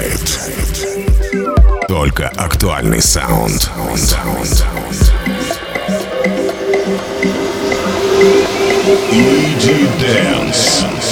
Ричард. Только актуальный саунд. саунд, саунд. Easy Dance.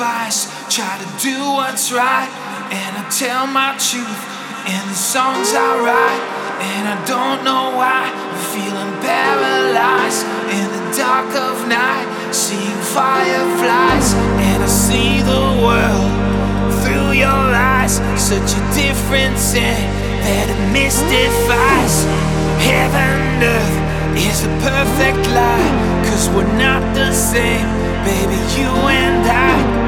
Try to do what's right, and I tell my truth in the songs I write. And I don't know why I'm feeling paralyzed in the dark of night, seeing fireflies, and I see the world through your eyes. Such a difference in that it mystifies. Heaven, and earth is a perfect lie, cause we're not the same baby, you and I.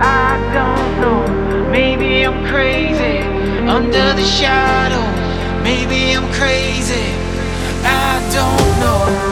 I don't know, maybe I'm crazy. Under the shadow, maybe I'm crazy. I don't know.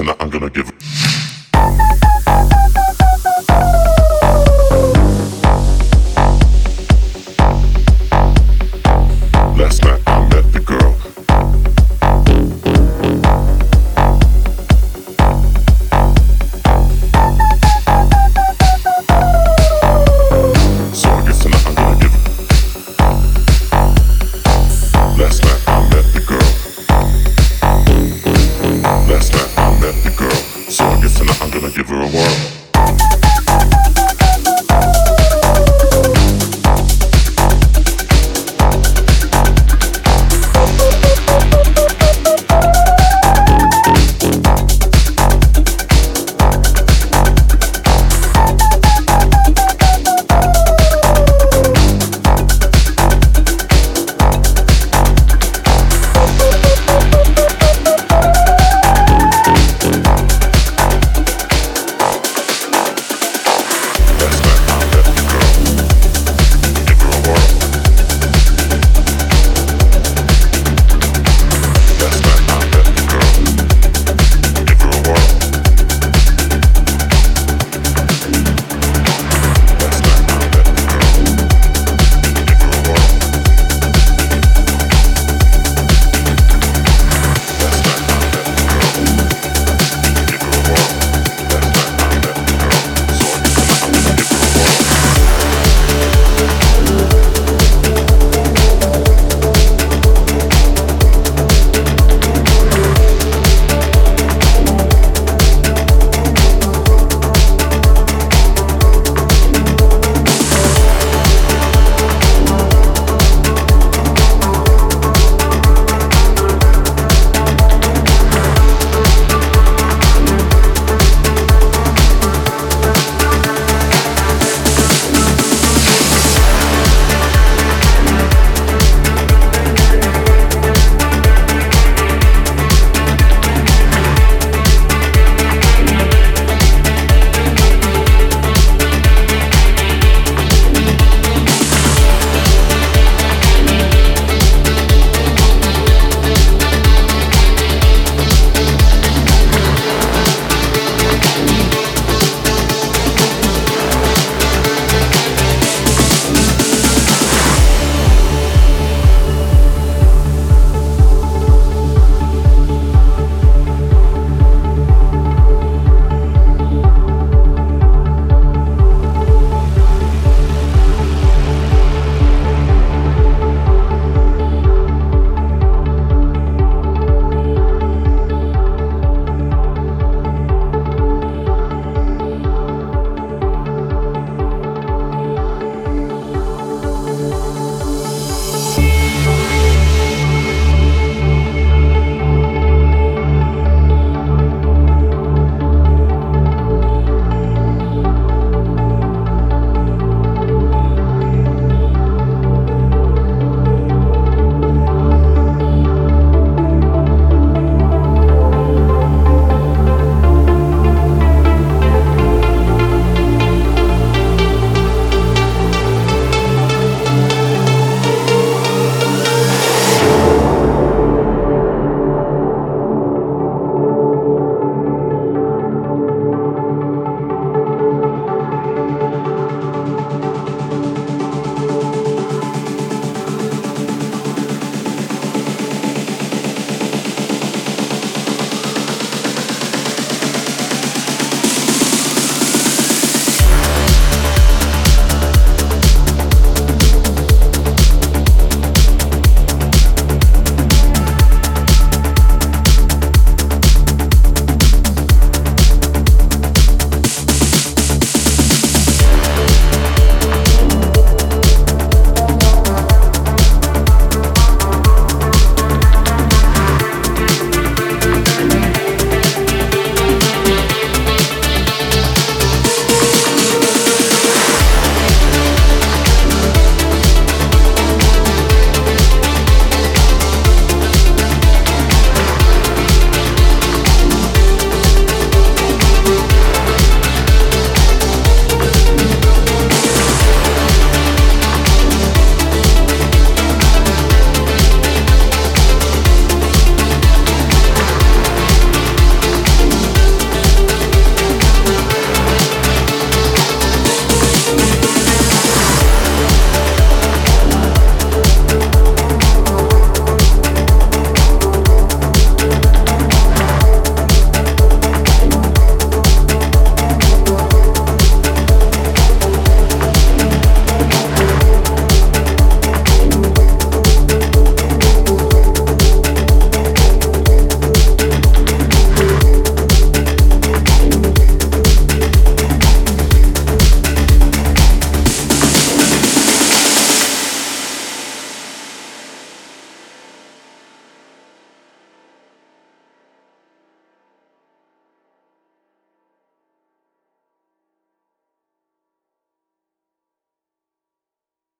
I'm gonna give